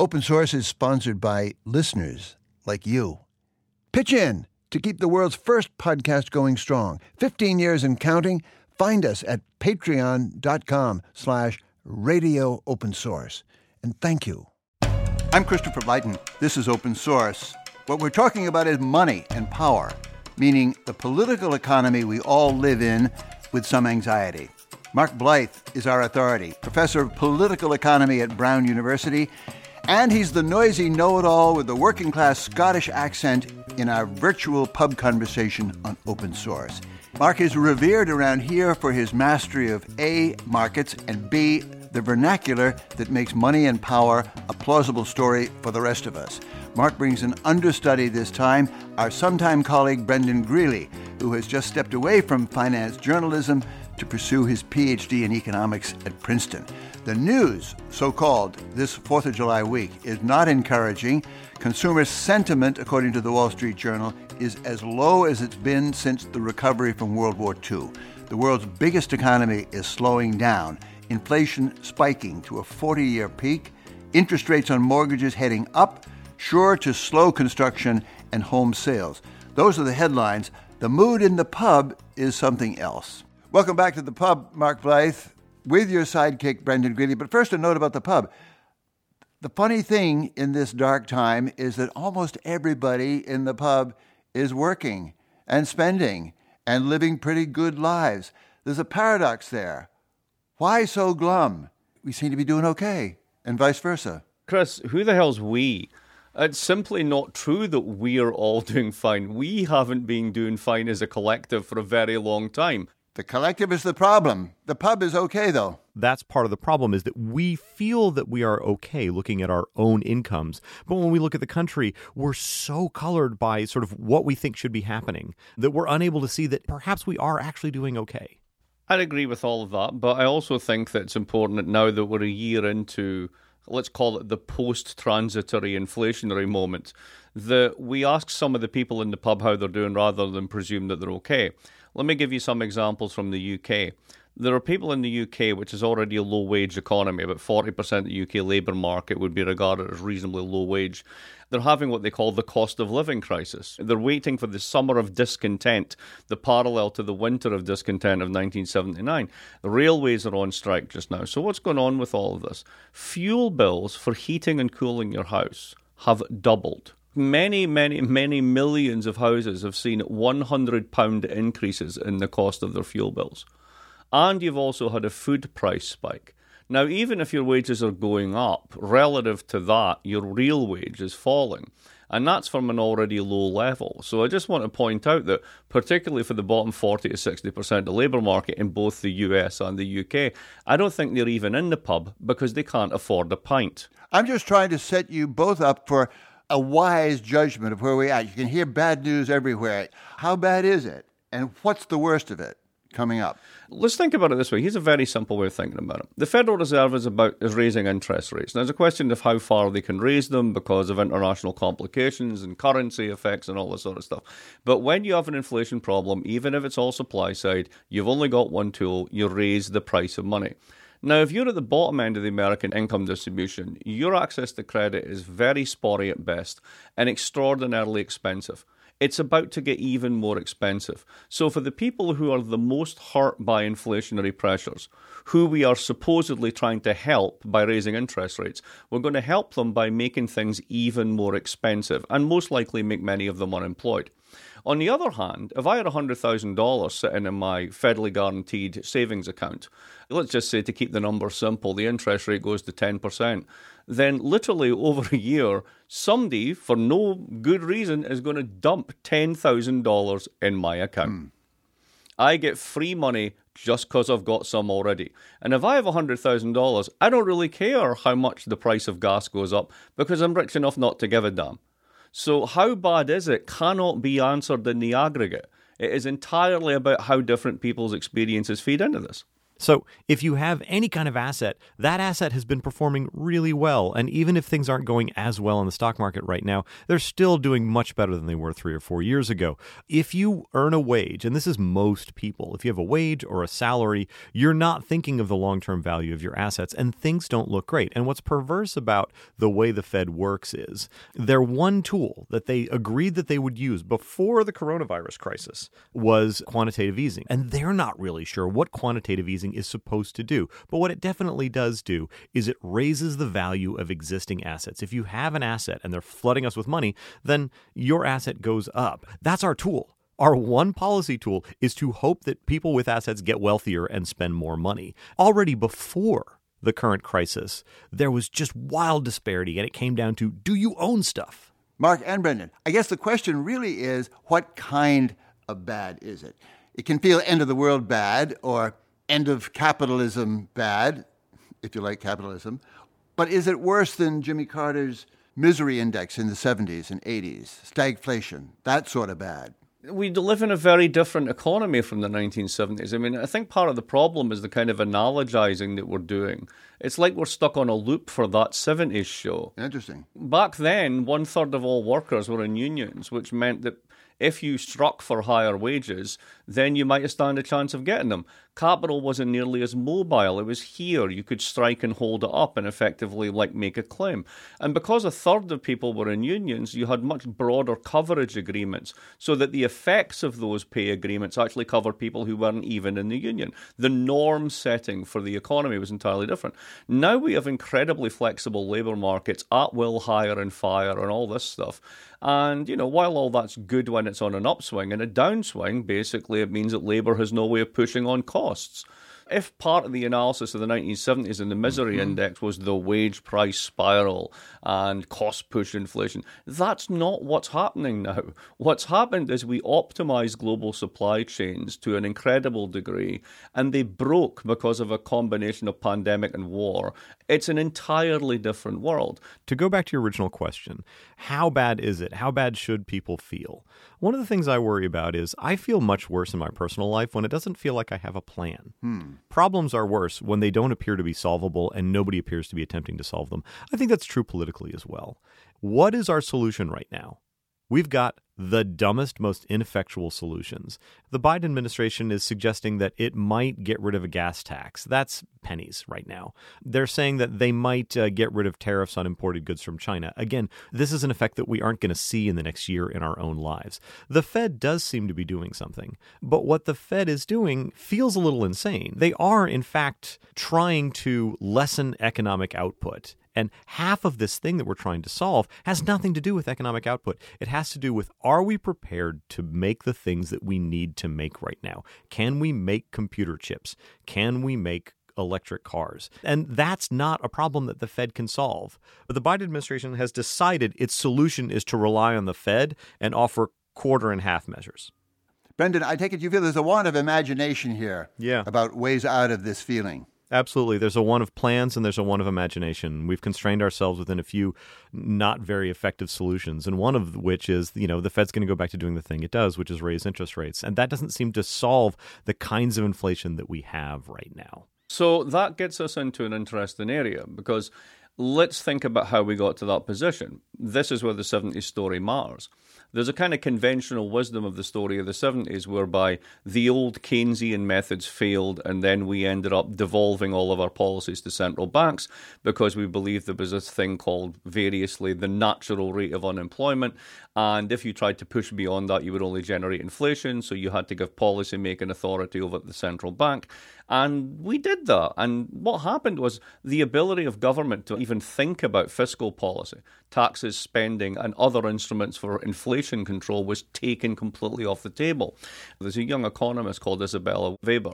Open Source is sponsored by listeners like you. Pitch in to keep the world's first podcast going strong. 15 years and counting. Find us at patreon.com slash radio open source. And thank you. I'm Christopher Lydon. This is Open Source. What we're talking about is money and power, meaning the political economy we all live in with some anxiety. Mark Blyth is our authority, professor of political economy at Brown University and he's the noisy know it all with the working class Scottish accent in our virtual pub conversation on open source. Mark is revered around here for his mastery of A, markets, and B, the vernacular that makes money and power a plausible story for the rest of us. Mark brings an understudy this time, our sometime colleague Brendan Greeley, who has just stepped away from finance journalism to pursue his PhD in economics at Princeton. The news, so called, this 4th of July week is not encouraging. Consumer sentiment, according to the Wall Street Journal, is as low as it's been since the recovery from World War II. The world's biggest economy is slowing down, inflation spiking to a 40 year peak, interest rates on mortgages heading up, sure to slow construction and home sales. Those are the headlines. The mood in the pub is something else. Welcome back to the pub, Mark Blyth, with your sidekick, Brendan Greeley. But first, a note about the pub. The funny thing in this dark time is that almost everybody in the pub is working and spending and living pretty good lives. There's a paradox there. Why so glum? We seem to be doing okay, and vice versa. Chris, who the hell's we? It's simply not true that we're all doing fine. We haven't been doing fine as a collective for a very long time. The collective is the problem. The pub is okay, though. That's part of the problem is that we feel that we are okay looking at our own incomes. But when we look at the country, we're so colored by sort of what we think should be happening that we're unable to see that perhaps we are actually doing okay. I'd agree with all of that, but I also think that it's important that now that we're a year into, let's call it the post transitory inflationary moment, that we ask some of the people in the pub how they're doing rather than presume that they're okay. Let me give you some examples from the UK. There are people in the UK, which is already a low wage economy, about 40% of the UK labour market would be regarded as reasonably low wage. They're having what they call the cost of living crisis. They're waiting for the summer of discontent, the parallel to the winter of discontent of 1979. The railways are on strike just now. So, what's going on with all of this? Fuel bills for heating and cooling your house have doubled many, many, many millions of houses have seen £100 increases in the cost of their fuel bills. And you've also had a food price spike. Now, even if your wages are going up, relative to that, your real wage is falling. And that's from an already low level. So I just want to point out that, particularly for the bottom 40 to 60% of the labour market in both the US and the UK, I don't think they're even in the pub because they can't afford a pint. I'm just trying to set you both up for a wise judgment of where we're. You can hear bad news everywhere. How bad is it? And what's the worst of it coming up? Let's think about it this way. Here's a very simple way of thinking about it. The Federal Reserve is about is raising interest rates. Now, there's a question of how far they can raise them because of international complications and currency effects and all this sort of stuff. But when you have an inflation problem, even if it's all supply side, you've only got one tool. You raise the price of money. Now, if you're at the bottom end of the American income distribution, your access to credit is very spotty at best and extraordinarily expensive. It's about to get even more expensive. So, for the people who are the most hurt by inflationary pressures, who we are supposedly trying to help by raising interest rates, we're going to help them by making things even more expensive and most likely make many of them unemployed. On the other hand, if I had $100,000 sitting in my federally guaranteed savings account, let's just say to keep the number simple, the interest rate goes to 10%, then literally over a year, somebody, for no good reason, is going to dump $10,000 in my account. Mm. I get free money just because I've got some already. And if I have $100,000, I don't really care how much the price of gas goes up because I'm rich enough not to give a damn. So, how bad is it cannot be answered in the aggregate. It is entirely about how different people's experiences feed into this. So, if you have any kind of asset, that asset has been performing really well. And even if things aren't going as well in the stock market right now, they're still doing much better than they were three or four years ago. If you earn a wage, and this is most people, if you have a wage or a salary, you're not thinking of the long term value of your assets, and things don't look great. And what's perverse about the way the Fed works is their one tool that they agreed that they would use before the coronavirus crisis was quantitative easing. And they're not really sure what quantitative easing is supposed to do. But what it definitely does do is it raises the value of existing assets. If you have an asset and they're flooding us with money, then your asset goes up. That's our tool. Our one policy tool is to hope that people with assets get wealthier and spend more money. Already before the current crisis, there was just wild disparity, and it came down to do you own stuff? Mark and Brendan, I guess the question really is what kind of bad is it? It can feel end of the world bad or end of capitalism bad, if you like capitalism. But is it worse than Jimmy Carter's misery index in the 70s and 80s, stagflation, that sort of bad? we live in a very different economy from the 1970s. I mean, I think part of the problem is the kind of analogizing that we're doing. It's like we're stuck on a loop for that 70s show. Interesting. Back then, one third of all workers were in unions, which meant that if you struck for higher wages, then you might stand a chance of getting them. Capital wasn't nearly as mobile. It was here. You could strike and hold it up and effectively like make a claim. And because a third of people were in unions, you had much broader coverage agreements so that the effects of those pay agreements actually covered people who weren't even in the union. The norm setting for the economy was entirely different. Now we have incredibly flexible labour markets, at will hire and fire and all this stuff. And, you know, while all that's good when it's on an upswing, in a downswing, basically it means that Labour has no way of pushing on costs if part of the analysis of the 1970s and the misery mm-hmm. index was the wage price spiral and cost push inflation, that's not what's happening now. What's happened is we optimized global supply chains to an incredible degree, and they broke because of a combination of pandemic and war. It's an entirely different world. To go back to your original question, how bad is it? How bad should people feel? One of the things I worry about is I feel much worse in my personal life when it doesn't feel like I have a plan. Hmm. Problems are worse when they don't appear to be solvable and nobody appears to be attempting to solve them. I think that's true politically as well. What is our solution right now? We've got the dumbest, most ineffectual solutions. The Biden administration is suggesting that it might get rid of a gas tax. That's pennies right now. They're saying that they might uh, get rid of tariffs on imported goods from China. Again, this is an effect that we aren't going to see in the next year in our own lives. The Fed does seem to be doing something, but what the Fed is doing feels a little insane. They are, in fact, trying to lessen economic output and half of this thing that we're trying to solve has nothing to do with economic output. It has to do with are we prepared to make the things that we need to make right now? Can we make computer chips? Can we make electric cars. And that's not a problem that the Fed can solve. But the Biden administration has decided its solution is to rely on the Fed and offer quarter and half measures. Brendan, I take it you feel there's a want of imagination here yeah. about ways out of this feeling. Absolutely. There's a one of plans and there's a one of imagination. We've constrained ourselves within a few not very effective solutions, and one of which is, you know, the Fed's going to go back to doing the thing it does, which is raise interest rates. And that doesn't seem to solve the kinds of inflation that we have right now. So that gets us into an interesting area because let's think about how we got to that position. This is where the 70s story matters there's a kind of conventional wisdom of the story of the 70s whereby the old Keynesian methods failed and then we ended up devolving all of our policies to central banks because we believed there was this thing called variously the natural rate of unemployment. And if you tried to push beyond that, you would only generate inflation. So you had to give policy making authority over the central bank. And we did that. And what happened was the ability of government to even think about fiscal policy, taxes, spending, and other instruments for inflation control was taken completely off the table. There's a young economist called Isabella Weber.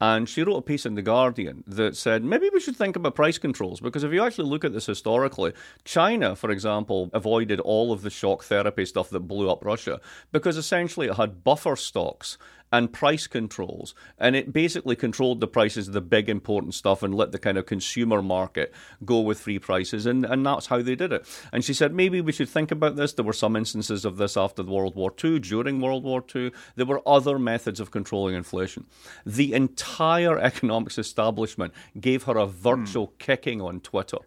And she wrote a piece in The Guardian that said maybe we should think about price controls because if you actually look at this historically, China, for example, avoided all of the shock therapy stuff that blew up Russia because essentially it had buffer stocks and price controls. And it basically controlled the prices of the big important stuff and let the kind of consumer market go with free prices. And, and that's how they did it. And she said, maybe we should think about this. There were some instances of this after World War II, during World War II. There were other methods of controlling inflation. The entire economics establishment gave her a virtual mm. kicking on Twitter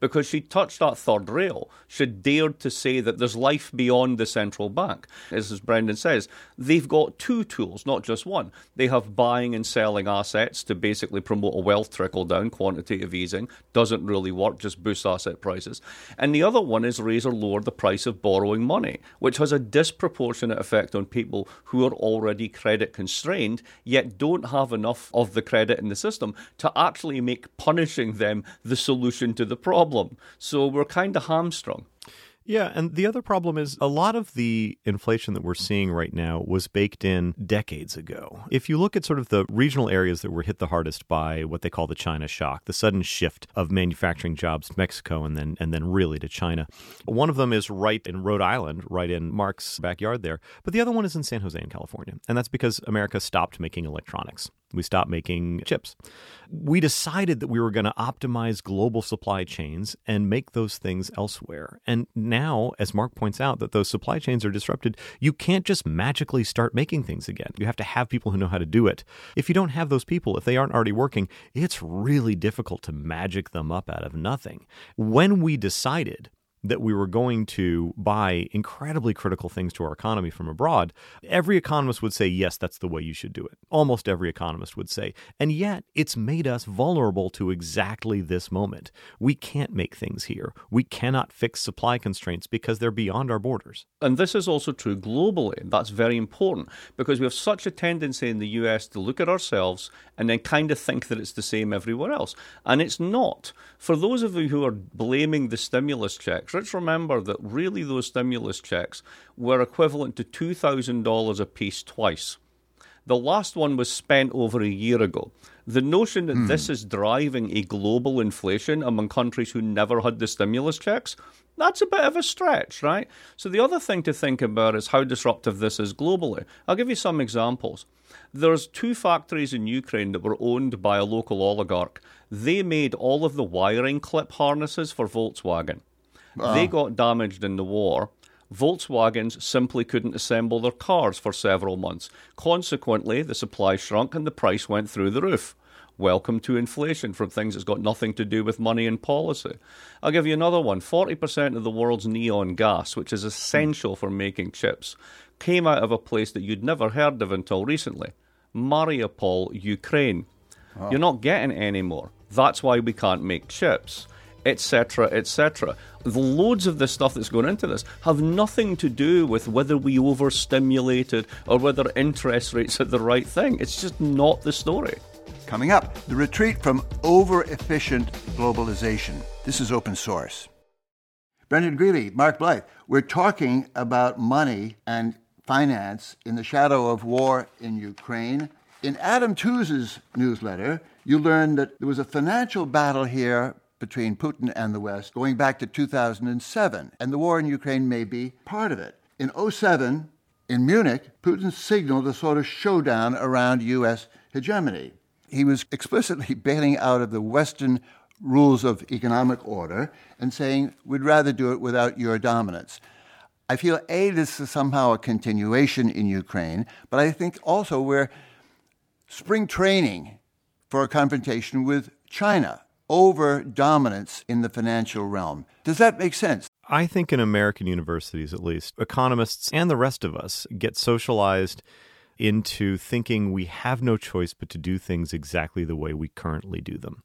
because she touched that third rail. She dared to say that there's life beyond the central bank. As, Brendan says, they've got two tools, not just one. They have buying and selling assets to basically promote a wealth trickle down, quantitative easing. Doesn't really work, just boosts asset prices. And the other one is raise or lower the price of borrowing money, which has a disproportionate effect on people who are already credit constrained, yet don't have enough of the credit in the system to actually make punishing them the solution to the problem problem. So we're kind of hamstrung. Yeah, and the other problem is a lot of the inflation that we're seeing right now was baked in decades ago. If you look at sort of the regional areas that were hit the hardest by what they call the China shock, the sudden shift of manufacturing jobs to Mexico and then and then really to China. One of them is right in Rhode Island, right in Mark's backyard there, but the other one is in San Jose in California. And that's because America stopped making electronics. We stopped making chips. We decided that we were going to optimize global supply chains and make those things elsewhere. And now, as Mark points out, that those supply chains are disrupted, you can't just magically start making things again. You have to have people who know how to do it. If you don't have those people, if they aren't already working, it's really difficult to magic them up out of nothing. When we decided that we were going to buy incredibly critical things to our economy from abroad, every economist would say, yes, that's the way you should do it. Almost every economist would say. And yet, it's made us vulnerable to exactly this moment. We can't make things here. We cannot fix supply constraints because they're beyond our borders. And this is also true globally. That's very important because we have such a tendency in the US to look at ourselves and then kind of think that it's the same everywhere else. And it's not. For those of you who are blaming the stimulus checks, let's remember that really those stimulus checks were equivalent to $2,000 a piece twice. The last one was spent over a year ago. The notion that hmm. this is driving a global inflation among countries who never had the stimulus checks, that's a bit of a stretch, right? So the other thing to think about is how disruptive this is globally. I'll give you some examples. There's two factories in Ukraine that were owned by a local oligarch. They made all of the wiring clip harnesses for Volkswagen. They ah. got damaged in the war. Volkswagens simply couldn't assemble their cars for several months. Consequently, the supply shrunk and the price went through the roof. Welcome to inflation from things that's got nothing to do with money and policy. I'll give you another one 40% of the world's neon gas, which is essential for making chips, came out of a place that you'd never heard of until recently Mariupol, Ukraine. Oh. You're not getting any more. That's why we can't make chips etc., etc. The loads of the stuff that's going into this have nothing to do with whether we overstimulated or whether interest rates are the right thing. It's just not the story. Coming up, the retreat from over efficient globalization. This is open source. Brendan Greeley, Mark Blyth, we're talking about money and finance in the shadow of war in Ukraine. In Adam Tooze's newsletter, you learned that there was a financial battle here between Putin and the West going back to 2007, and the war in Ukraine may be part of it. In 07, in Munich, Putin signaled a sort of showdown around U.S. hegemony. He was explicitly bailing out of the Western rules of economic order and saying, we'd rather do it without your dominance. I feel, A, this is somehow a continuation in Ukraine, but I think also we're spring training for a confrontation with China over dominance in the financial realm. Does that make sense? I think in American universities, at least, economists and the rest of us get socialized into thinking we have no choice but to do things exactly the way we currently do them.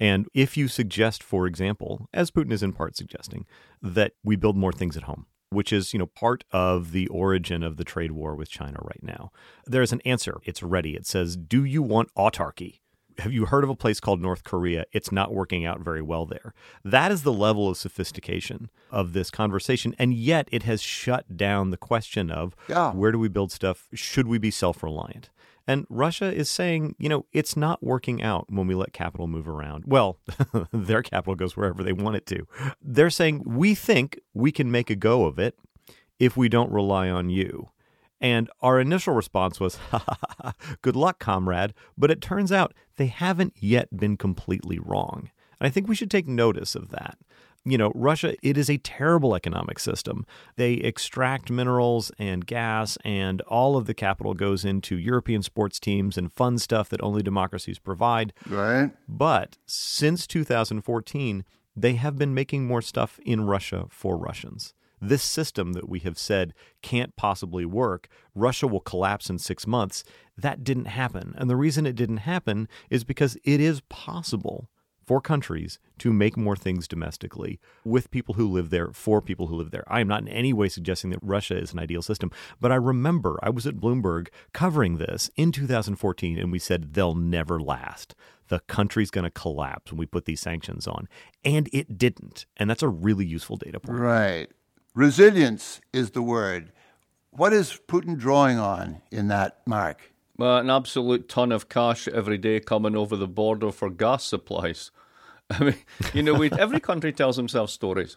And if you suggest, for example, as Putin is in part suggesting, that we build more things at home, which is, you know, part of the origin of the trade war with China right now. There is an answer. It's ready. It says, "Do you want autarky?" Have you heard of a place called North Korea? It's not working out very well there. That is the level of sophistication of this conversation. And yet it has shut down the question of yeah. where do we build stuff? Should we be self reliant? And Russia is saying, you know, it's not working out when we let capital move around. Well, their capital goes wherever they want it to. They're saying, we think we can make a go of it if we don't rely on you. And our initial response was, ha ha ha, good luck, comrade. But it turns out they haven't yet been completely wrong. And I think we should take notice of that. You know, Russia, it is a terrible economic system. They extract minerals and gas, and all of the capital goes into European sports teams and fun stuff that only democracies provide. Right. But since 2014, they have been making more stuff in Russia for Russians. This system that we have said can't possibly work, Russia will collapse in six months, that didn't happen. And the reason it didn't happen is because it is possible for countries to make more things domestically with people who live there, for people who live there. I am not in any way suggesting that Russia is an ideal system, but I remember I was at Bloomberg covering this in 2014, and we said they'll never last. The country's going to collapse when we put these sanctions on. And it didn't. And that's a really useful data point. Right. Resilience is the word. What is Putin drawing on in that, Mark? Well, an absolute ton of cash every day coming over the border for gas supplies. I mean, you know, every country tells themselves stories.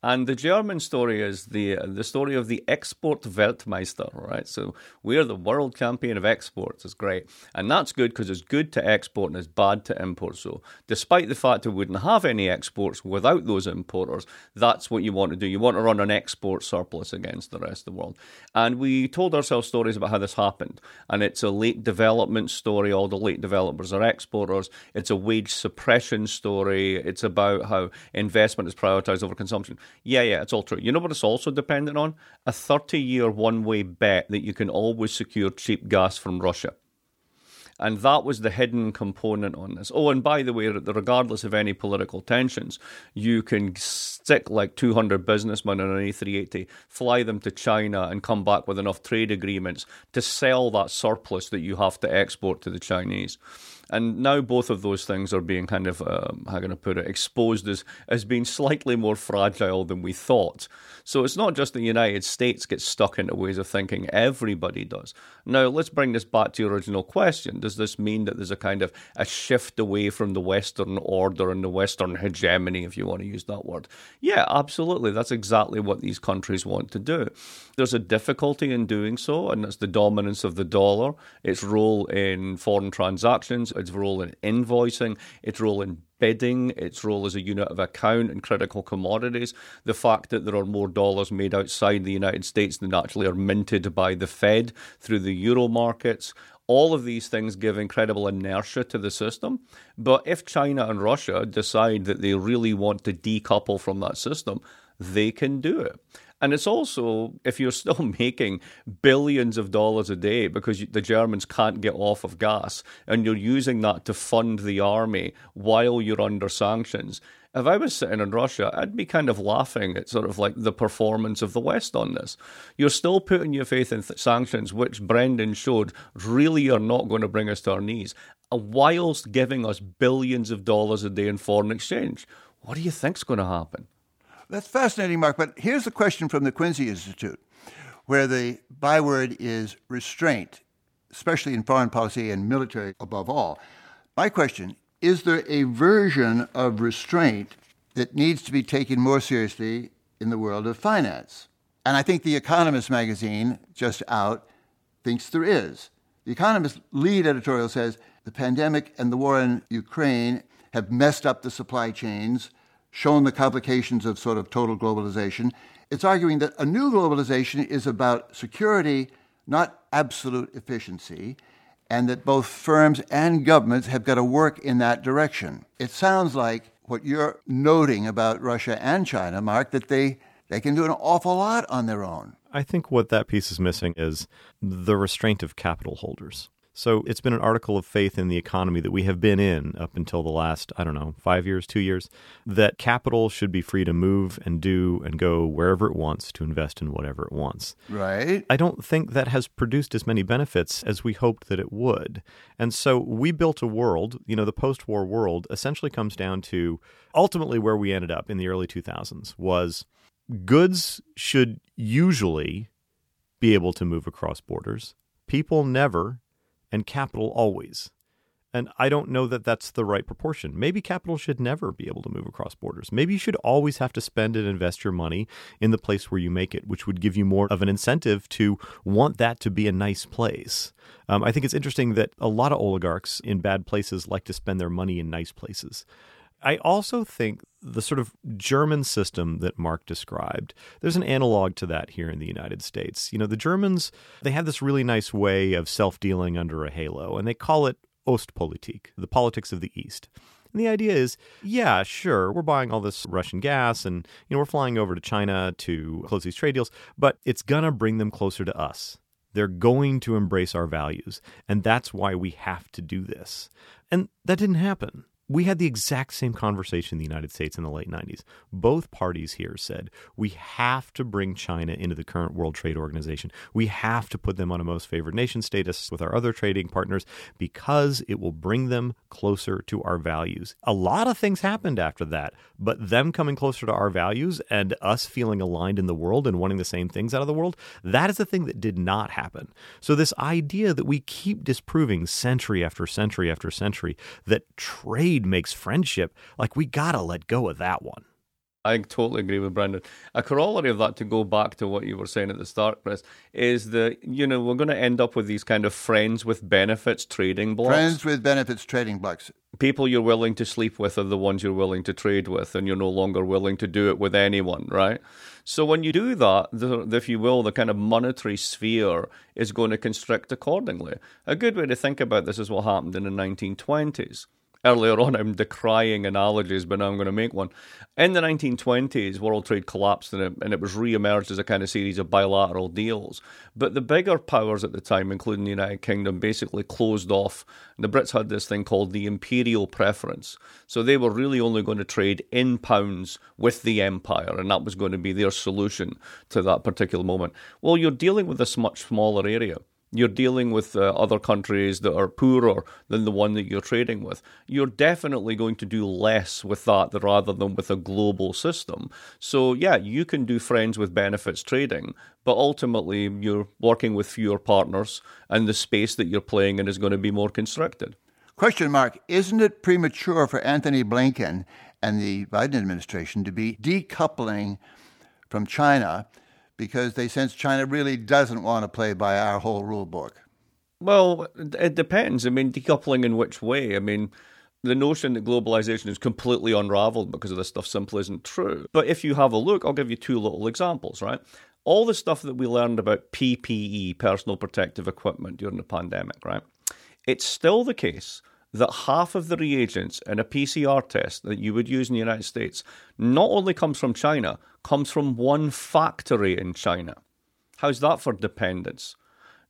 And the German story is the uh, the story of the export Weltmeister, right? So we're the world champion of exports. It's great, and that's good because it's good to export and it's bad to import. So despite the fact we wouldn't have any exports without those importers, that's what you want to do. You want to run an export surplus against the rest of the world. And we told ourselves stories about how this happened, and it's a late development story. All the late developers are exporters. It's a wage suppression story. It's about how investment is prioritized over consumption. Yeah, yeah, it's all true. You know what it's also dependent on? A 30 year one way bet that you can always secure cheap gas from Russia. And that was the hidden component on this. Oh, and by the way, regardless of any political tensions, you can stick like 200 businessmen on an A380, fly them to China, and come back with enough trade agreements to sell that surplus that you have to export to the Chinese. And now both of those things are being kind of, um, how can I put it, exposed as, as being slightly more fragile than we thought. So it's not just the United States gets stuck into ways of thinking, everybody does. Now, let's bring this back to your original question. Does this mean that there's a kind of a shift away from the Western order and the Western hegemony, if you want to use that word? Yeah, absolutely. That's exactly what these countries want to do. There's a difficulty in doing so, and that's the dominance of the dollar, its role in foreign transactions, its role in invoicing, its role in bidding, its role as a unit of account in critical commodities, the fact that there are more dollars made outside the United States than actually are minted by the Fed through the euro markets. All of these things give incredible inertia to the system. But if China and Russia decide that they really want to decouple from that system, they can do it. And it's also, if you're still making billions of dollars a day because the Germans can't get off of gas and you're using that to fund the army while you're under sanctions, if I was sitting in Russia, I'd be kind of laughing at sort of like the performance of the West on this. You're still putting your faith in th- sanctions, which Brendan showed really are not going to bring us to our knees, uh, whilst giving us billions of dollars a day in foreign exchange. What do you think's going to happen? That's fascinating, Mark. But here's the question from the Quincy Institute, where the byword is restraint, especially in foreign policy and military above all. My question is there a version of restraint that needs to be taken more seriously in the world of finance? And I think The Economist magazine, just out, thinks there is. The Economist lead editorial says the pandemic and the war in Ukraine have messed up the supply chains shown the complications of sort of total globalization. It's arguing that a new globalization is about security, not absolute efficiency, and that both firms and governments have got to work in that direction. It sounds like what you're noting about Russia and China, Mark, that they, they can do an awful lot on their own. I think what that piece is missing is the restraint of capital holders. So it's been an article of faith in the economy that we have been in up until the last, I don't know, five years, two years, that capital should be free to move and do and go wherever it wants to invest in whatever it wants. Right. I don't think that has produced as many benefits as we hoped that it would. And so we built a world, you know, the post war world essentially comes down to ultimately where we ended up in the early 2000s was goods should usually be able to move across borders. People never and capital always. And I don't know that that's the right proportion. Maybe capital should never be able to move across borders. Maybe you should always have to spend and invest your money in the place where you make it, which would give you more of an incentive to want that to be a nice place. Um, I think it's interesting that a lot of oligarchs in bad places like to spend their money in nice places. I also think the sort of German system that Mark described, there's an analog to that here in the United States. You know, the Germans, they have this really nice way of self dealing under a halo, and they call it Ostpolitik, the politics of the East. And the idea is, yeah, sure, we're buying all this Russian gas and you know we're flying over to China to close these trade deals, but it's gonna bring them closer to us. They're going to embrace our values, and that's why we have to do this. And that didn't happen we had the exact same conversation in the United States in the late 90s. Both parties here said we have to bring China into the current World Trade Organization. We have to put them on a most favored nation status with our other trading partners because it will bring them closer to our values. A lot of things happened after that, but them coming closer to our values and us feeling aligned in the world and wanting the same things out of the world, that is the thing that did not happen. So, this idea that we keep disproving century after century after century that trade makes friendship, like we gotta let go of that one. I totally agree with Brendan. A corollary of that, to go back to what you were saying at the start, Chris, is that you know we're going to end up with these kind of friends with benefits trading blocks. Friends with benefits trading blocks. People you're willing to sleep with are the ones you're willing to trade with, and you're no longer willing to do it with anyone, right? So when you do that, the, if you will, the kind of monetary sphere is going to constrict accordingly. A good way to think about this is what happened in the 1920s earlier on I'm decrying analogies, but now I'm going to make one. In the 1920s, world trade collapsed and it, and it was re-emerged as a kind of series of bilateral deals. But the bigger powers at the time, including the United Kingdom, basically closed off. The Brits had this thing called the imperial preference. So they were really only going to trade in pounds with the empire, and that was going to be their solution to that particular moment. Well, you're dealing with this much smaller area you're dealing with uh, other countries that are poorer than the one that you're trading with. You're definitely going to do less with that rather than with a global system. So, yeah, you can do friends with benefits trading, but ultimately you're working with fewer partners and the space that you're playing in is going to be more constricted. Question mark Isn't it premature for Antony Blinken and the Biden administration to be decoupling from China? Because they sense China really doesn't want to play by our whole rule book? Well, it depends. I mean, decoupling in which way? I mean, the notion that globalization is completely unraveled because of this stuff simply isn't true. But if you have a look, I'll give you two little examples, right? All the stuff that we learned about PPE, personal protective equipment, during the pandemic, right? It's still the case that half of the reagents in a PCR test that you would use in the United States not only comes from China, comes from one factory in China. How's that for dependence?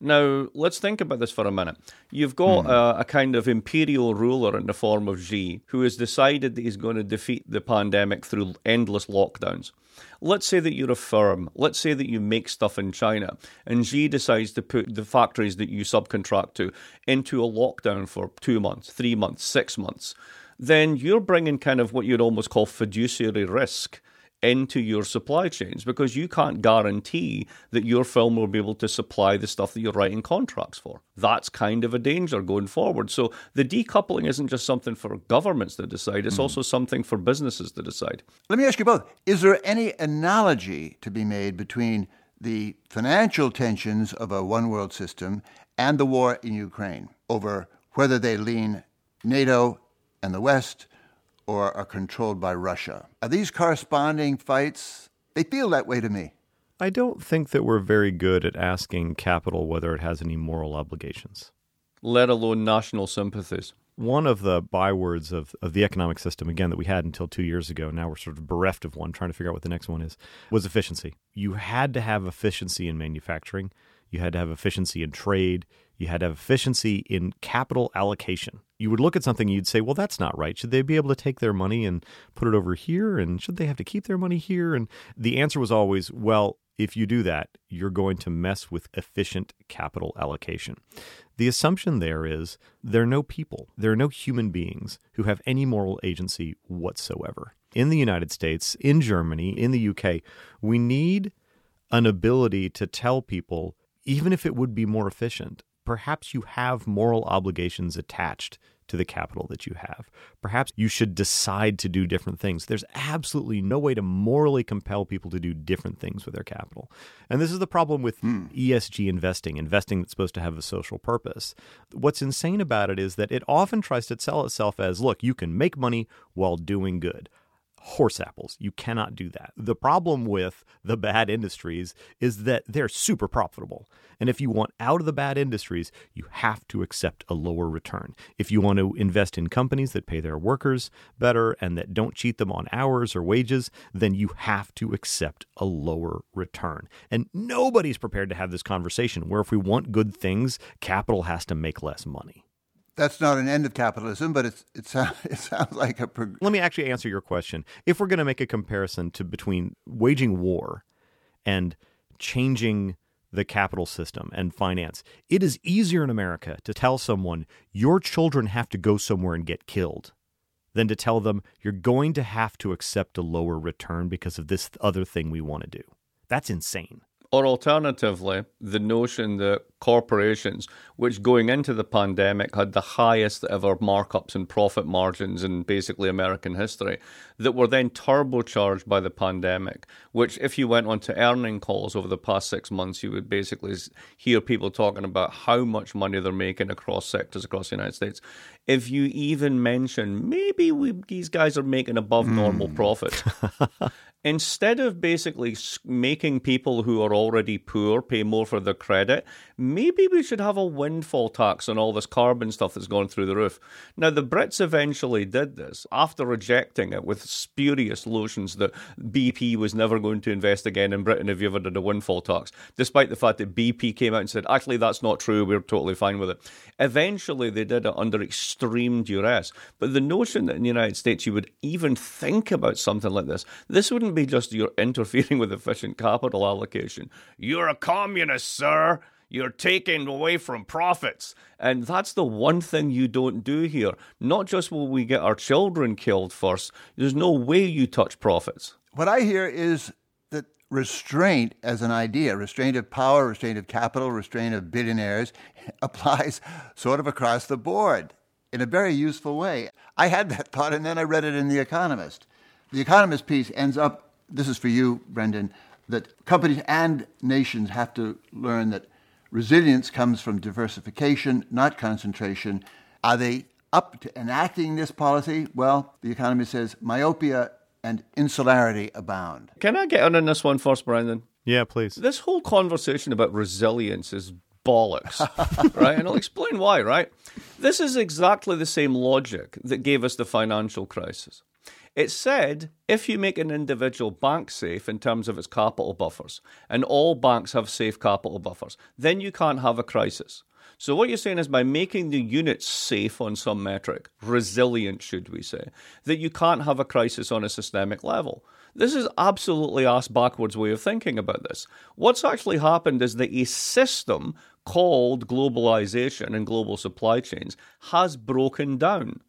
Now, let's think about this for a minute. You've got hmm. a, a, kind of imperial ruler in the form of Xi who has decided that he's going to defeat the pandemic through endless lockdowns. Let's say that you're a firm, let's say that you make stuff in China, and Xi decides to put the factories that you subcontract to into a lockdown for two months, three months, six months. Then you're bringing kind of what you'd almost call fiduciary risk into your supply chains because you can't guarantee that your film will be able to supply the stuff that you're writing contracts for. That's kind of a danger going forward. So the decoupling isn't just something for governments to decide, it's mm. also something for businesses to decide. Let me ask you both Is there any analogy to be made between the financial tensions of a one world system and the war in Ukraine over whether they lean NATO and the West? Or are controlled by Russia. Are these corresponding fights? They feel that way to me. I don't think that we're very good at asking capital whether it has any moral obligations, let alone national sympathies. One of the bywords of, of the economic system, again, that we had until two years ago, now we're sort of bereft of one, trying to figure out what the next one is, was efficiency. You had to have efficiency in manufacturing, you had to have efficiency in trade, you had to have efficiency in capital allocation. You would look at something, you'd say, well, that's not right. Should they be able to take their money and put it over here? And should they have to keep their money here? And the answer was always, well, if you do that, you're going to mess with efficient capital allocation. The assumption there is there are no people, there are no human beings who have any moral agency whatsoever. In the United States, in Germany, in the UK, we need an ability to tell people, even if it would be more efficient, perhaps you have moral obligations attached to the capital that you have. Perhaps you should decide to do different things. There's absolutely no way to morally compel people to do different things with their capital. And this is the problem with hmm. ESG investing, investing that's supposed to have a social purpose. What's insane about it is that it often tries to sell itself as look, you can make money while doing good horse apples. You cannot do that. The problem with the bad industries is that they're super profitable. And if you want out of the bad industries, you have to accept a lower return. If you want to invest in companies that pay their workers better and that don't cheat them on hours or wages, then you have to accept a lower return. And nobody's prepared to have this conversation where if we want good things, capital has to make less money that's not an end of capitalism, but it's, it, it sounds like a. Prog- Let me actually answer your question. If we're going to make a comparison to between waging war and changing the capital system and finance, it is easier in America to tell someone your children have to go somewhere and get killed than to tell them you're going to have to accept a lower return because of this other thing we want to do. That's insane. Or alternatively, the notion that corporations, which going into the pandemic had the highest ever markups and profit margins in basically American history, that were then turbocharged by the pandemic, which if you went on to earning calls over the past six months, you would basically hear people talking about how much money they're making across sectors across the United States. If you even mention maybe we, these guys are making above normal mm. profit, instead of basically making people who are already poor pay more for their credit, maybe we should have a windfall tax on all this carbon stuff that's gone through the roof. Now, the Brits eventually did this after rejecting it with spurious lotions that BP was never going to invest again in Britain if you ever did a windfall tax, despite the fact that BP came out and said, actually, that's not true, we're totally fine with it. Eventually, they did it under extreme duress. But the notion that in the United States you would even think about something like this, this wouldn't be just you're interfering with efficient capital allocation. You're a communist, sir. You're taking away from profits. And that's the one thing you don't do here. Not just will we get our children killed first, there's no way you touch profits. What I hear is that restraint as an idea, restraint of power, restraint of capital, restraint of billionaires, applies sort of across the board in a very useful way. I had that thought and then I read it in The Economist. The Economist piece ends up this is for you, Brendan, that companies and nations have to learn that resilience comes from diversification, not concentration. Are they up to enacting this policy? Well, the economy says myopia and insularity abound. Can I get on in this one first, Brendan? Yeah, please. This whole conversation about resilience is bollocks, right? And I'll explain why, right? This is exactly the same logic that gave us the financial crisis. It said if you make an individual bank safe in terms of its capital buffers, and all banks have safe capital buffers, then you can't have a crisis. So, what you're saying is by making the units safe on some metric, resilient, should we say, that you can't have a crisis on a systemic level. This is absolutely ass backwards way of thinking about this. What's actually happened is that a system called globalization and global supply chains has broken down.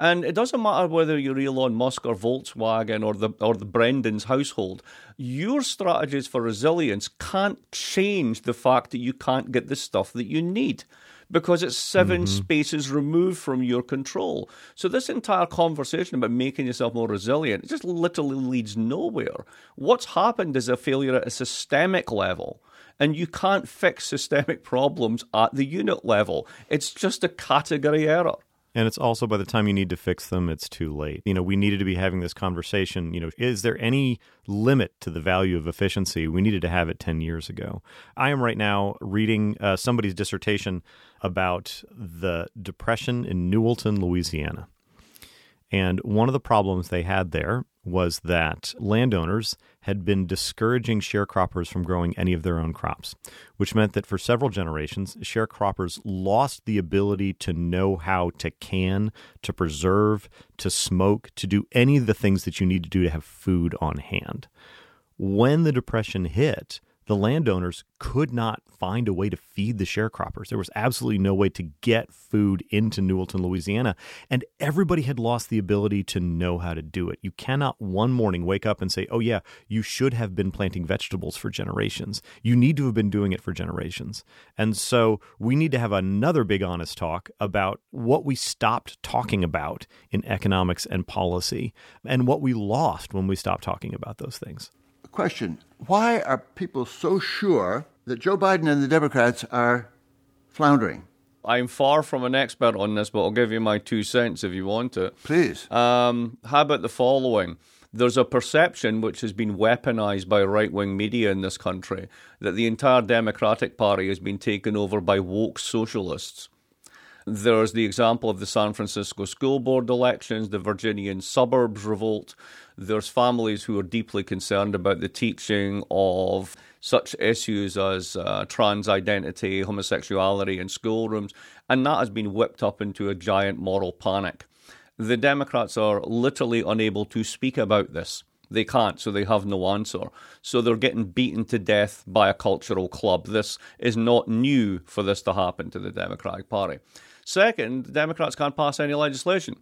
And it doesn't matter whether you're Elon Musk or Volkswagen or the or the Brendan's household. Your strategies for resilience can't change the fact that you can't get the stuff that you need because it's 7 mm-hmm. spaces removed from your control. So this entire conversation about making yourself more resilient it just literally leads nowhere. What's happened is a failure at a systemic level. And you can't fix systemic problems at the unit level. It's just a category error. And it's also by the time you need to fix them, it's too late. You know, we needed to be having this conversation. You know, is there any limit to the value of efficiency? We needed to have it 10 years ago. I am right now reading uh, somebody's dissertation about the Depression in Newellton, Louisiana. And one of the problems they had there was that landowners had been discouraging sharecroppers from growing any of their own crops, which meant that for several generations, sharecroppers lost the ability to know how to can, to preserve, to smoke, to do any of the things that you need to do to have food on hand. When the Depression hit, the landowners could not find a way to feed the sharecroppers. There was absolutely no way to get food into Newellton, Louisiana, and everybody had lost the ability to know how to do it. You cannot one morning wake up and say, "Oh yeah, you should have been planting vegetables for generations." You need to have been doing it for generations. And so we need to have another big honest talk about what we stopped talking about in economics and policy and what we lost when we stopped talking about those things. Question Why are people so sure that Joe Biden and the Democrats are floundering? I'm far from an expert on this, but I'll give you my two cents if you want it. Please. Um, how about the following? There's a perception which has been weaponized by right wing media in this country that the entire Democratic Party has been taken over by woke socialists. There's the example of the San Francisco school board elections, the Virginian suburbs revolt. There's families who are deeply concerned about the teaching of such issues as uh, trans identity, homosexuality in schoolrooms, and that has been whipped up into a giant moral panic. The Democrats are literally unable to speak about this. They can't, so they have no answer. So they're getting beaten to death by a cultural club. This is not new for this to happen to the Democratic Party. Second, the Democrats can't pass any legislation.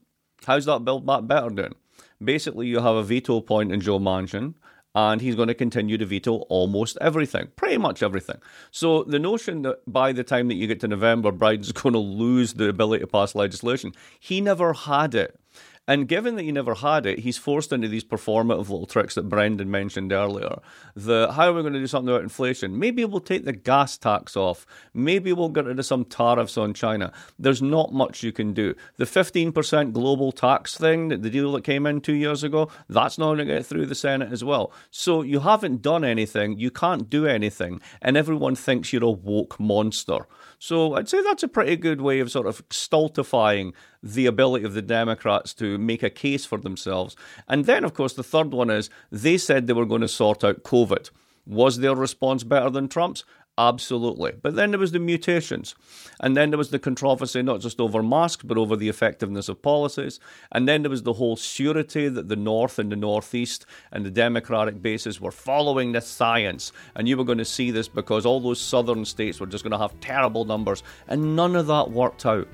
How's that Build Back Better doing? Basically, you have a veto point in Joe Manchin, and he's going to continue to veto almost everything, pretty much everything. So the notion that by the time that you get to November, Biden's going to lose the ability to pass legislation, he never had it. And given that he never had it, he's forced into these performative little tricks that Brendan mentioned earlier. The how are we going to do something about inflation? Maybe we'll take the gas tax off. Maybe we'll get rid of some tariffs on China. There's not much you can do. The 15% global tax thing, the deal that came in two years ago, that's not going to get through the Senate as well. So you haven't done anything, you can't do anything, and everyone thinks you're a woke monster. So I'd say that's a pretty good way of sort of stultifying the ability of the Democrats to make a case for themselves. And then, of course, the third one is they said they were going to sort out COVID. Was their response better than Trump's? Absolutely. But then there was the mutations. And then there was the controversy, not just over masks, but over the effectiveness of policies. And then there was the whole surety that the North and the Northeast and the Democratic bases were following the science. And you were going to see this because all those southern states were just going to have terrible numbers. And none of that worked out.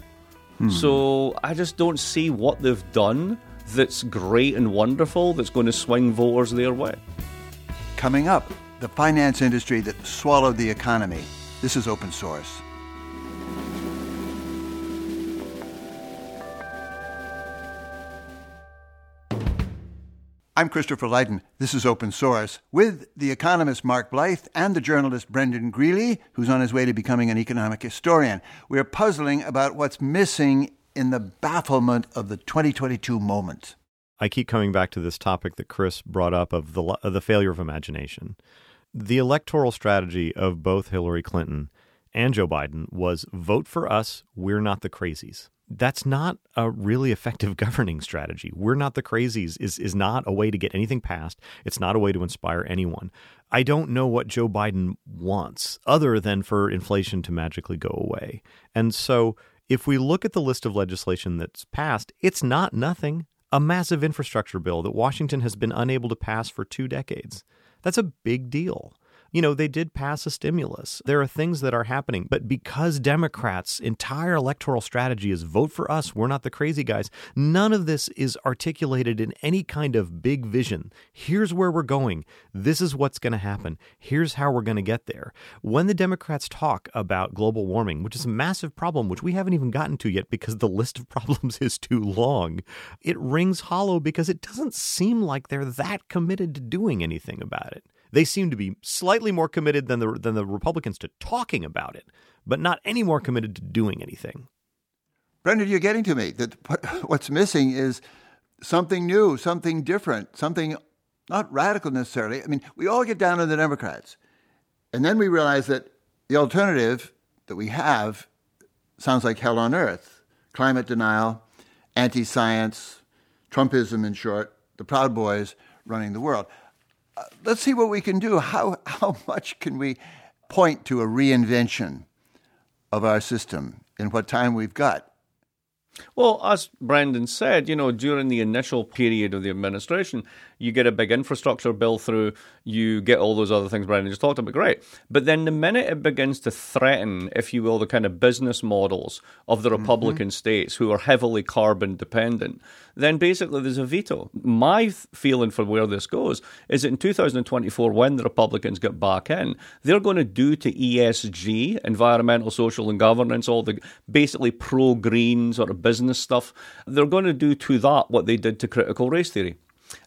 Hmm. So I just don't see what they've done that's great and wonderful that's going to swing voters their way. Coming up, the finance industry that swallowed the economy. This is open source. I'm Christopher Lydon. This is Open Source with the economist Mark Blyth and the journalist Brendan Greeley, who's on his way to becoming an economic historian. We're puzzling about what's missing in the bafflement of the 2022 moment. I keep coming back to this topic that Chris brought up of the of the failure of imagination. The electoral strategy of both Hillary Clinton and Joe Biden was vote for us, we're not the crazies that's not a really effective governing strategy. We're not the crazies is is not a way to get anything passed. It's not a way to inspire anyone. I don't know what Joe Biden wants other than for inflation to magically go away. And so if we look at the list of legislation that's passed, it's not nothing. A massive infrastructure bill that Washington has been unable to pass for 2 decades. That's a big deal you know, they did pass a stimulus. There are things that are happening. But because Democrats' entire electoral strategy is vote for us, we're not the crazy guys, none of this is articulated in any kind of big vision. Here's where we're going. This is what's going to happen. Here's how we're going to get there. When the Democrats talk about global warming, which is a massive problem, which we haven't even gotten to yet because the list of problems is too long, it rings hollow because it doesn't seem like they're that committed to doing anything about it. They seem to be slightly more committed than the than the Republicans to talking about it, but not any more committed to doing anything. Brendan, you're getting to me that what's missing is something new, something different, something not radical necessarily. I mean, we all get down on the Democrats, and then we realize that the alternative that we have sounds like hell on earth: climate denial, anti-science, Trumpism, in short, the Proud Boys running the world let's see what we can do. How, how much can we point to a reinvention of our system in what time we've got? Well, as Brendan said, you know, during the initial period of the administration, you get a big infrastructure bill through, you get all those other things Brendan just talked about. Great. But then the minute it begins to threaten, if you will, the kind of business models of the. Republican mm-hmm. states who are heavily carbon dependent, then basically there's a veto. My feeling for where this goes is that in 2024, when the Republicans get back in, they're going to do to ESG, environmental, social, and governance, all the basically pro green sort of business stuff, they're going to do to that what they did to critical race theory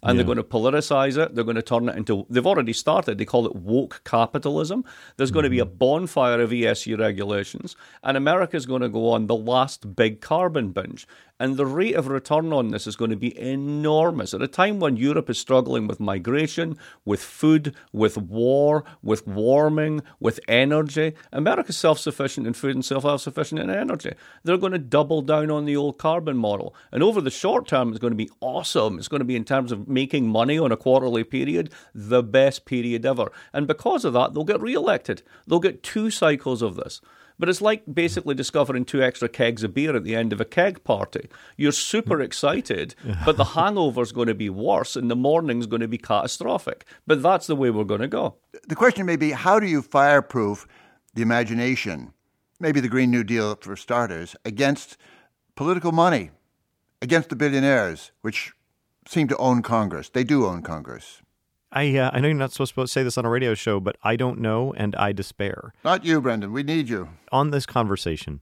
and yeah. they're going to politicize it. They're going to turn it into, they've already started, they call it woke capitalism. There's going mm-hmm. to be a mm-hmm. bonfire of ESG regulations, and America's going to go on the last big carbon binge. And the rate of return on this is going to be enormous. At a time when Europe is struggling with migration, with food, with war, with warming, with energy, America's self sufficient in food and self sufficient in energy. They're going to double down on the old carbon model. And over the short term, it's going to be awesome. It's going to be, in terms of making money on a quarterly period, the best period ever. And because of that, they'll get re elected. They'll get two cycles of this. But it's like basically discovering two extra kegs of beer at the end of a keg party. You're super excited, but the hangover's going to be worse and the morning's going to be catastrophic. But that's the way we're going to go. The question may be how do you fireproof the imagination, maybe the Green New Deal for starters, against political money, against the billionaires, which seem to own Congress? They do own Congress. I uh, I know you're not supposed to say this on a radio show, but I don't know and I despair. Not you, Brendan. We need you. On this conversation,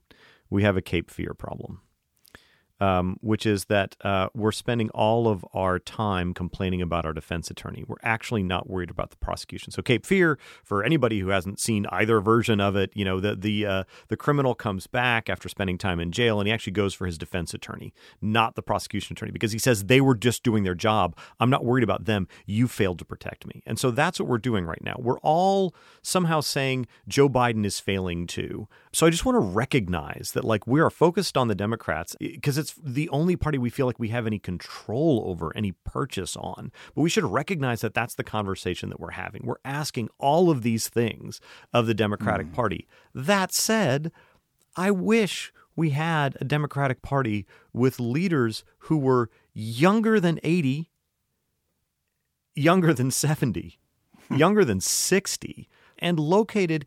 we have a Cape Fear problem um, which is that uh, we're spending all of our time complaining about our defense attorney. We're actually not worried about the prosecution. So Cape Fear, for anybody who hasn't seen either version of it, you know the the uh, the criminal comes back after spending time in jail, and he actually goes for his defense attorney, not the prosecution attorney, because he says they were just doing their job. I'm not worried about them. You failed to protect me, and so that's what we're doing right now. We're all somehow saying Joe Biden is failing too. So I just want to recognize that like we are focused on the Democrats because it's the only party we feel like we have any control over, any purchase on. But we should recognize that that's the conversation that we're having. We're asking all of these things of the Democratic mm. Party. That said, I wish we had a Democratic Party with leaders who were younger than 80, younger than 70, younger than 60, and located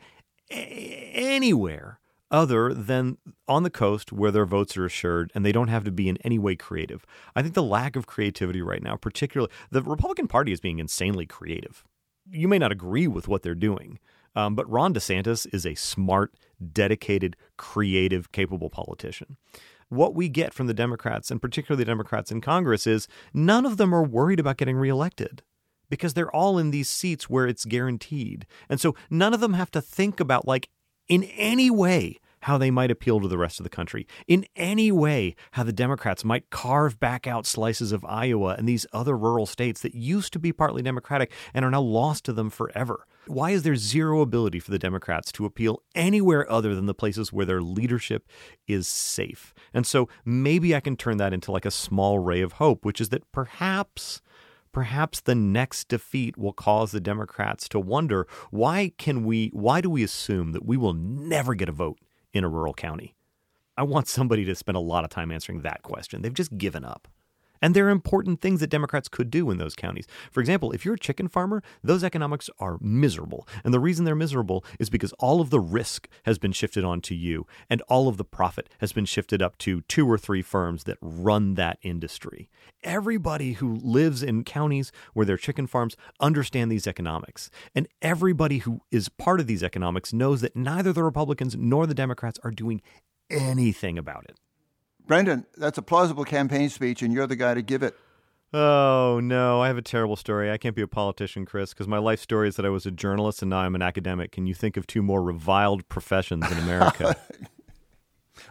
a- anywhere other than on the coast where their votes are assured and they don't have to be in any way creative. I think the lack of creativity right now, particularly the Republican Party is being insanely creative. You may not agree with what they're doing, um, but Ron DeSantis is a smart, dedicated, creative, capable politician. What we get from the Democrats, and particularly the Democrats in Congress, is none of them are worried about getting reelected because they're all in these seats where it's guaranteed. And so none of them have to think about like in any way how they might appeal to the rest of the country, in any way how the Democrats might carve back out slices of Iowa and these other rural states that used to be partly Democratic and are now lost to them forever. Why is there zero ability for the Democrats to appeal anywhere other than the places where their leadership is safe? And so maybe I can turn that into like a small ray of hope, which is that perhaps perhaps the next defeat will cause the Democrats to wonder why can we why do we assume that we will never get a vote in a rural county? I want somebody to spend a lot of time answering that question. They've just given up. And there are important things that Democrats could do in those counties. For example, if you're a chicken farmer, those economics are miserable. And the reason they're miserable is because all of the risk has been shifted onto you, and all of the profit has been shifted up to two or three firms that run that industry. Everybody who lives in counties where there are chicken farms understand these economics. And everybody who is part of these economics knows that neither the Republicans nor the Democrats are doing anything about it. Brendan, that's a plausible campaign speech, and you're the guy to give it. Oh, no, I have a terrible story. I can't be a politician, Chris, because my life story is that I was a journalist and now I'm an academic. Can you think of two more reviled professions in America?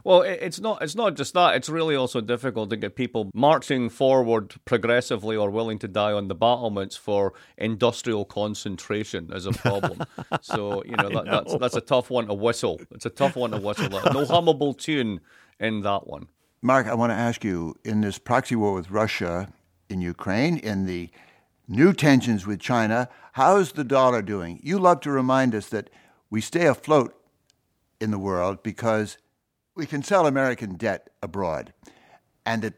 Well, it's not. It's not just that. It's really also difficult to get people marching forward progressively or willing to die on the battlements for industrial concentration as a problem. so you know, that, know, that's that's a tough one to whistle. It's a tough one to whistle. No hummable tune in that one. Mark, I want to ask you in this proxy war with Russia in Ukraine, in the new tensions with China, how is the dollar doing? You love to remind us that we stay afloat in the world because we can sell American debt abroad and that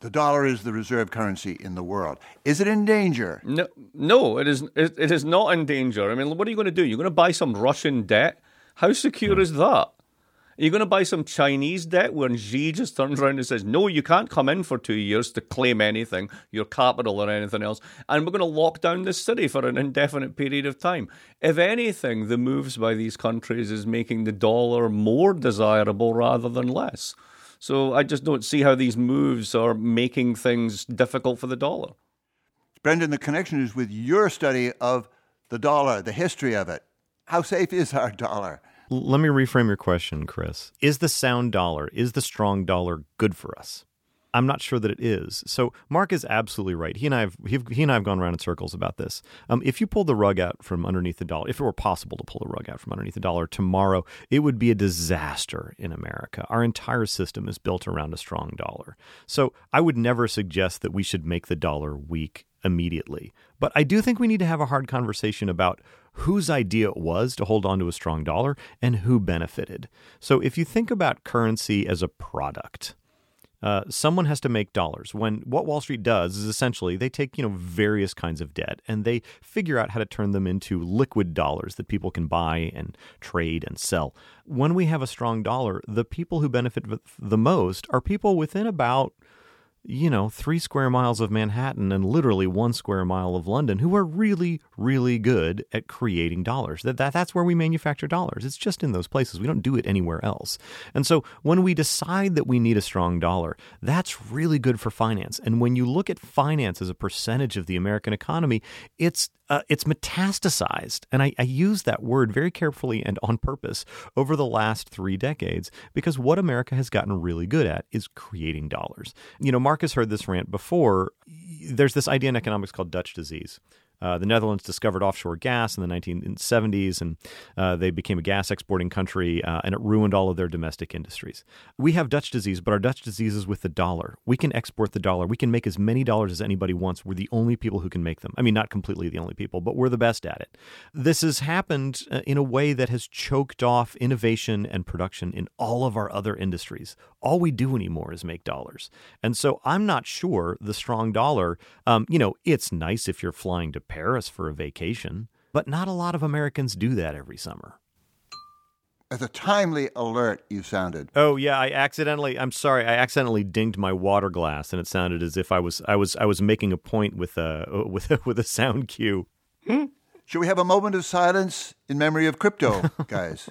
The dollar is the reserve currency in the world. Is it in danger? No, no, it is. It, it is not in danger. I mean, what are you going to do? You're going to buy some Russian debt? How secure is that? Are you going to buy some Chinese debt when Xi just turns around and says, no, you can't come in for two years to claim anything, your capital or anything else, and we're going to lock down the city for an indefinite period of time? If anything, the moves by these countries is making the dollar more desirable rather than less. So I just don't see how these moves are making things difficult for the dollar. Brendan, the connection is with your study of the dollar, the history of it. How safe is our dollar? Let me reframe your question, Chris. Is the sound dollar, is the strong dollar good for us? I'm not sure that it is. So Mark is absolutely right. He and I have he, and I have gone around in circles about this. Um, if you pulled the rug out from underneath the dollar, if it were possible to pull the rug out from underneath the dollar tomorrow, it would be a disaster in America. Our entire system is built around a strong dollar. So I would never suggest that we should make the dollar weak immediately. But I do think we need to have a hard conversation about whose idea it was to hold on to a strong dollar and who benefited. So if you think about currency as a product, uh, someone has to make dollars. When what Wall Street does is essentially they take you know various kinds of debt and they figure out how to turn them into liquid dollars that people can buy and trade and sell. When we have a strong dollar, the people who benefit the most are people within about you know, three square miles of Manhattan and literally one square mile of London who are really, really good at creating dollars. That, that, that's where we manufacture dollars. It's just in those places. We don't do it anywhere else. And so when we decide that we need a strong dollar, that's really good for finance. And when you look at finance as a percentage of the American economy, it's uh, it's metastasized. And I, I use that word very carefully and on purpose over the last three decades because what America has gotten really good at is creating dollars. You know, Mark's heard this rant before. There's this idea in economics called Dutch disease. Uh, the Netherlands discovered offshore gas in the 1970s, and uh, they became a gas exporting country, uh, and it ruined all of their domestic industries. We have Dutch disease, but our Dutch disease is with the dollar. We can export the dollar. We can make as many dollars as anybody wants. We're the only people who can make them. I mean, not completely the only people, but we're the best at it. This has happened uh, in a way that has choked off innovation and production in all of our other industries. All we do anymore is make dollars. And so I'm not sure the strong dollar, um, you know, it's nice if you're flying to Paris for a vacation, but not a lot of Americans do that every summer. As a timely alert, you sounded. Oh yeah, I accidentally. I'm sorry, I accidentally dinged my water glass, and it sounded as if I was I was I was making a point with a with a, with a sound cue. Should we have a moment of silence in memory of crypto, guys?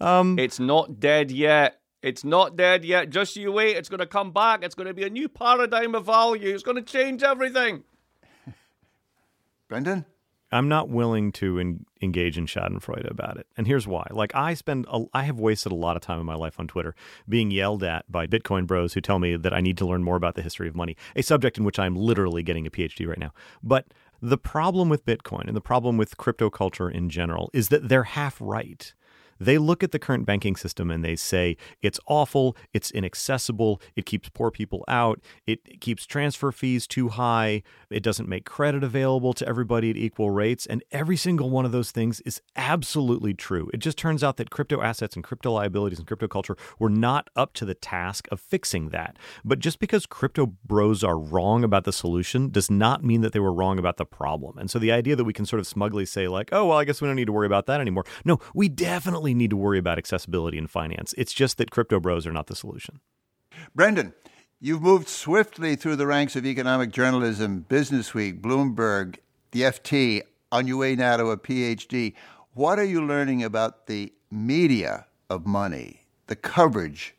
um, it's not dead yet. It's not dead yet. Just you wait. It's going to come back. It's going to be a new paradigm of value. It's going to change everything. Brendan? I'm not willing to en- engage in Schadenfreude about it. And here's why. Like I spend a, I have wasted a lot of time in my life on Twitter being yelled at by Bitcoin bros who tell me that I need to learn more about the history of money, a subject in which I'm literally getting a PhD right now. But the problem with Bitcoin and the problem with crypto culture in general is that they're half right. They look at the current banking system and they say it's awful, it's inaccessible, it keeps poor people out, it keeps transfer fees too high, it doesn't make credit available to everybody at equal rates. And every single one of those things is absolutely true. It just turns out that crypto assets and crypto liabilities and crypto culture were not up to the task of fixing that. But just because crypto bros are wrong about the solution does not mean that they were wrong about the problem. And so the idea that we can sort of smugly say, like, oh, well, I guess we don't need to worry about that anymore. No, we definitely need to worry about accessibility in finance. It's just that crypto bros are not the solution. Brendan, you've moved swiftly through the ranks of economic journalism, Business Week, Bloomberg, the FT, on your way now to a PhD. What are you learning about the media of money, the coverage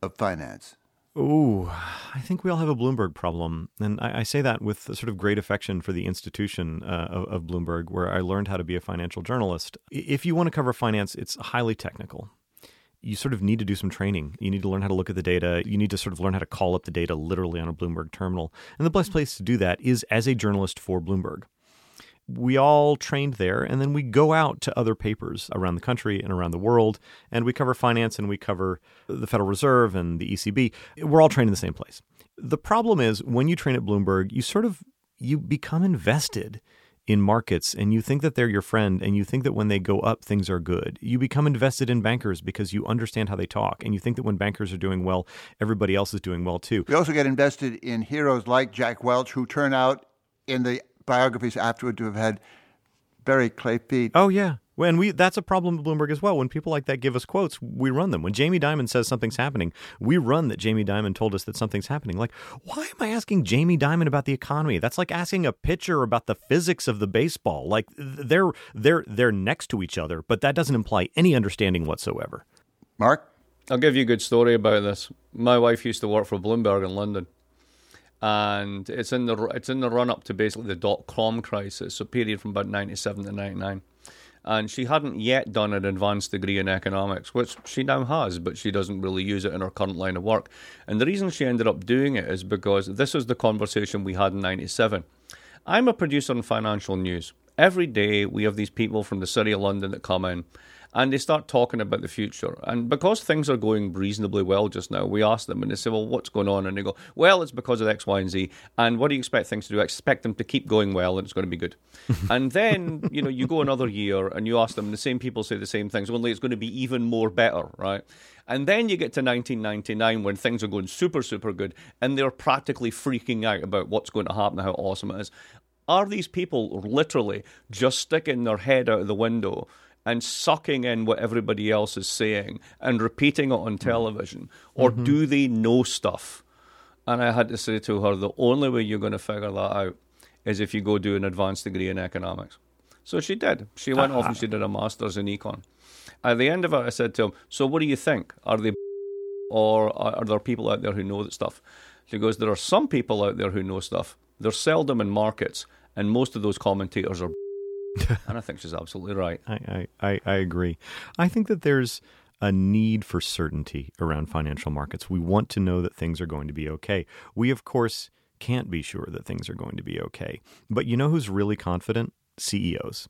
of finance? Ooh, I think we all have a Bloomberg problem. And I, I say that with a sort of great affection for the institution uh, of, of Bloomberg, where I learned how to be a financial journalist. If you want to cover finance, it's highly technical you sort of need to do some training. You need to learn how to look at the data. You need to sort of learn how to call up the data literally on a Bloomberg terminal. And the best place to do that is as a journalist for Bloomberg we all trained there, and then we go out to other papers around the country and around the world, and we cover finance and we cover the Federal Reserve and the ECB. We're all trained in the same place. The problem is when you train at Bloomberg, you sort of you become invested in markets and you think that they're your friend and you think that when they go up things are good you become invested in bankers because you understand how they talk and you think that when bankers are doing well everybody else is doing well too We also get invested in heroes like Jack Welch, who turn out in the biographies afterward to have had very clay feet. oh yeah. When we that's a problem with bloomberg as well. When people like that give us quotes we run them. When jamie dimon says something's happening we run that jamie dimon told us that something's happening. Like why am i asking jamie dimon about the economy? That's like asking a pitcher about the physics of the baseball. Like they're they're they're next to each other but that doesn't imply any understanding whatsoever. Mark? I'll give you a good story about this. My wife used to work for Bloomberg in London, and it's in the it's in the run up to basically the dot com crisis, so period from about ninety seven to ninety nine. And she hadn't yet done an advanced degree in economics, which she now has, but she doesn't really use it in her current line of work. And the reason she ended up doing it is because this was the conversation we had in '97. I'm a producer on financial news. Every day we have these people from the city of London that come in and they start talking about the future. And because things are going reasonably well just now, we ask them and they say, Well, what's going on? And they go, Well, it's because of X, Y, and Z. And what do you expect things to do? I expect them to keep going well and it's going to be good. and then, you know, you go another year and you ask them, and the same people say the same things, only it's going to be even more better, right? And then you get to 1999 when things are going super, super good and they're practically freaking out about what's going to happen, how awesome it is. Are these people literally just sticking their head out of the window and sucking in what everybody else is saying and repeating it on television? Or mm-hmm. do they know stuff? And I had to say to her, the only way you're going to figure that out is if you go do an advanced degree in economics. So she did. She went off and she did a master's in econ. At the end of it, I said to him, So what do you think? Are they or are, are there people out there who know that stuff? She goes, There are some people out there who know stuff. They're seldom in markets, and most of those commentators are. and I think she's absolutely right. I, I, I, agree. I think that there's a need for certainty around financial markets. We want to know that things are going to be okay. We, of course, can't be sure that things are going to be okay. But you know who's really confident? CEOs.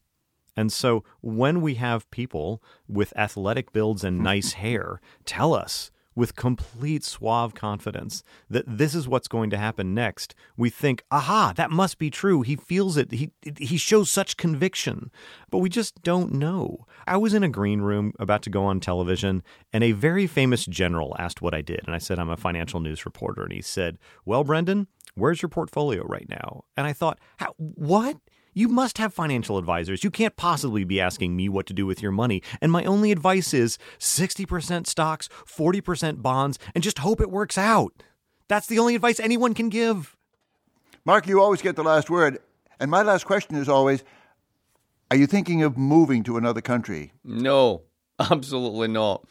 And so when we have people with athletic builds and nice hair tell us with complete suave confidence that this is what's going to happen next, we think, aha, that must be true. He feels it. He, he shows such conviction. But we just don't know. I was in a green room about to go on television, and a very famous general asked what I did. And I said, I'm a financial news reporter. And he said, Well, Brendan, where's your portfolio right now? And I thought, what? You must have financial advisors. You can't possibly be asking me what to do with your money. And my only advice is 60% stocks, 40% bonds, and just hope it works out. That's the only advice anyone can give. Mark, you always get the last word. And my last question is always Are you thinking of moving to another country? No, absolutely not.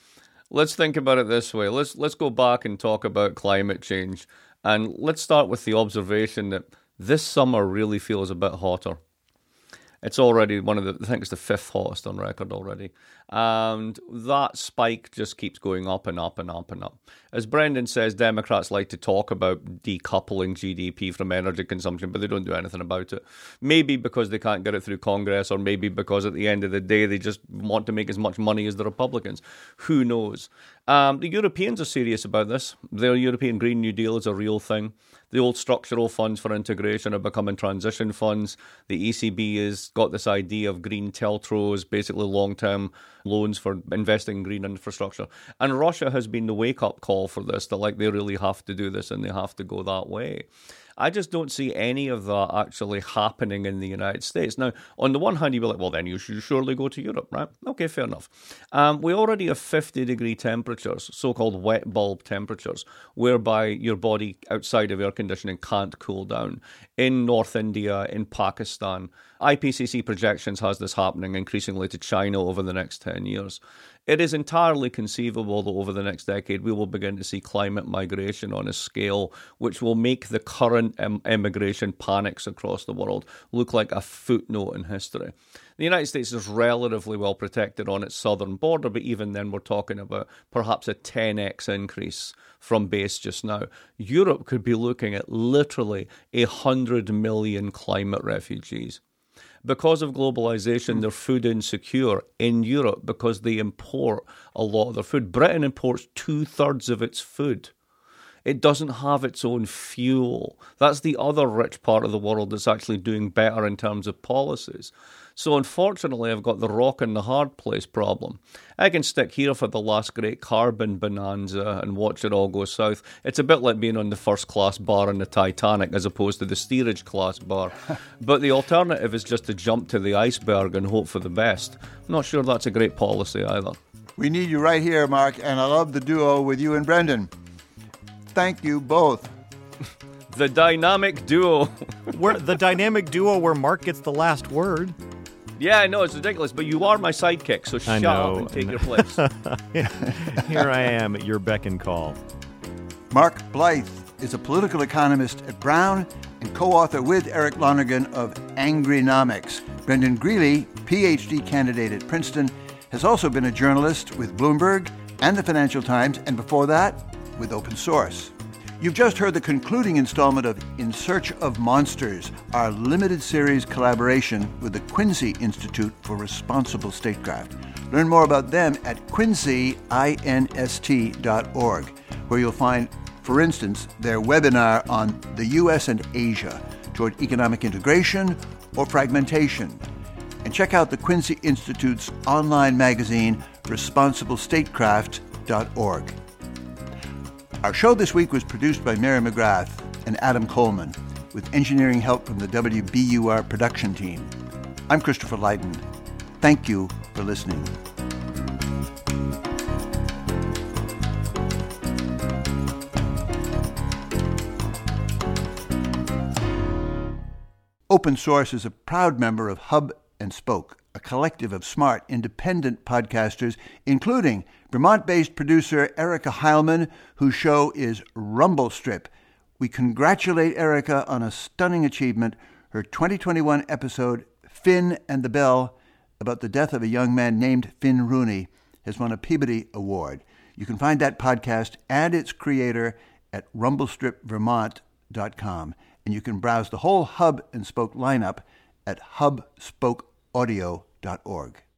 Let's think about it this way. Let's let's go back and talk about climate change, and let's start with the observation that this summer really feels a bit hotter. It's already one of the, I think it's the fifth hottest on record already. And that spike just keeps going up and up and up and up. As Brendan says, Democrats like to talk about decoupling GDP from energy consumption, but they don't do anything about it. Maybe because they can't get it through Congress, or maybe because at the end of the day they just want to make as much money as the Republicans. Who knows? Um, the Europeans are serious about this. Their European Green New Deal is a real thing. The old structural funds for integration are becoming transition funds. The ECB has got this idea of green TLTROs, basically long term loans for investing in green infrastructure. And Russia has been the wake up call for this that, like, they really have to do this and they have to go that way. I just don't see any of that actually happening in the United States. Now, on the one hand, you'd be like, well, then you should surely go to Europe, right? Okay, fair enough. Um, we already have 50 degree temperatures, so called wet bulb temperatures, whereby your body outside of air conditioning can't cool down. In North India, in Pakistan, IPCC projections has this happening increasingly to China over the next 10 years. It is entirely conceivable that over the next decade we will begin to see climate migration on a scale which will make the current um, immigration panics across the world look like a footnote in history. The United States is relatively well protected on its southern border, but even then we're talking about perhaps a 10x increase from base just now. Europe could be looking at literally a 100 million climate refugees because of globalization, they're food insecure in Europe because they import a lot of their food. Britain imports two thirds of its food. it doesn't have its own fuel. That's the other rich part of the world that's actually doing better in terms of policies. So unfortunately, I've got the rock and the hard place problem. I can stick here for the last great carbon bonanza and watch it all go south. It's a bit like being on the first class bar in the Titanic as opposed to the steerage class bar. but the alternative is just to jump to the iceberg and hope for the best. I'm not sure that's a great policy either. We need you right here, Mark, and I love the duo with you and Brendan. Thank you both. the dynamic duo. We're the dynamic duo where Mark gets the last word. Yeah, I know it's ridiculous, but you are my sidekick, so shut up and take your place. Here I am at your beck and call. Mark Blyth is a political economist at Brown and co-author with Eric Lonergan of Angrynomics. Brendan Greeley, PhD candidate at Princeton, has also been a journalist with Bloomberg and the Financial Times, and before that, with Open Source. You've just heard the concluding installment of In Search of Monsters, our limited series collaboration with the Quincy Institute for Responsible Statecraft. Learn more about them at quincyinst.org, where you'll find, for instance, their webinar on the U.S. and Asia toward economic integration or fragmentation. And check out the Quincy Institute's online magazine, responsiblestatecraft.org. Our show this week was produced by Mary McGrath and Adam Coleman, with engineering help from the WBUR production team. I'm Christopher Lydon. Thank you for listening. Open Source is a proud member of Hub and Spoke, a collective of smart, independent podcasters, including Vermont based producer Erica Heilman, whose show is Rumble Strip. We congratulate Erica on a stunning achievement. Her 2021 episode, Finn and the Bell, about the death of a young man named Finn Rooney, has won a Peabody Award. You can find that podcast and its creator at rumblestripvermont.com. And you can browse the whole Hub and Spoke lineup at hubspokeaudio.org.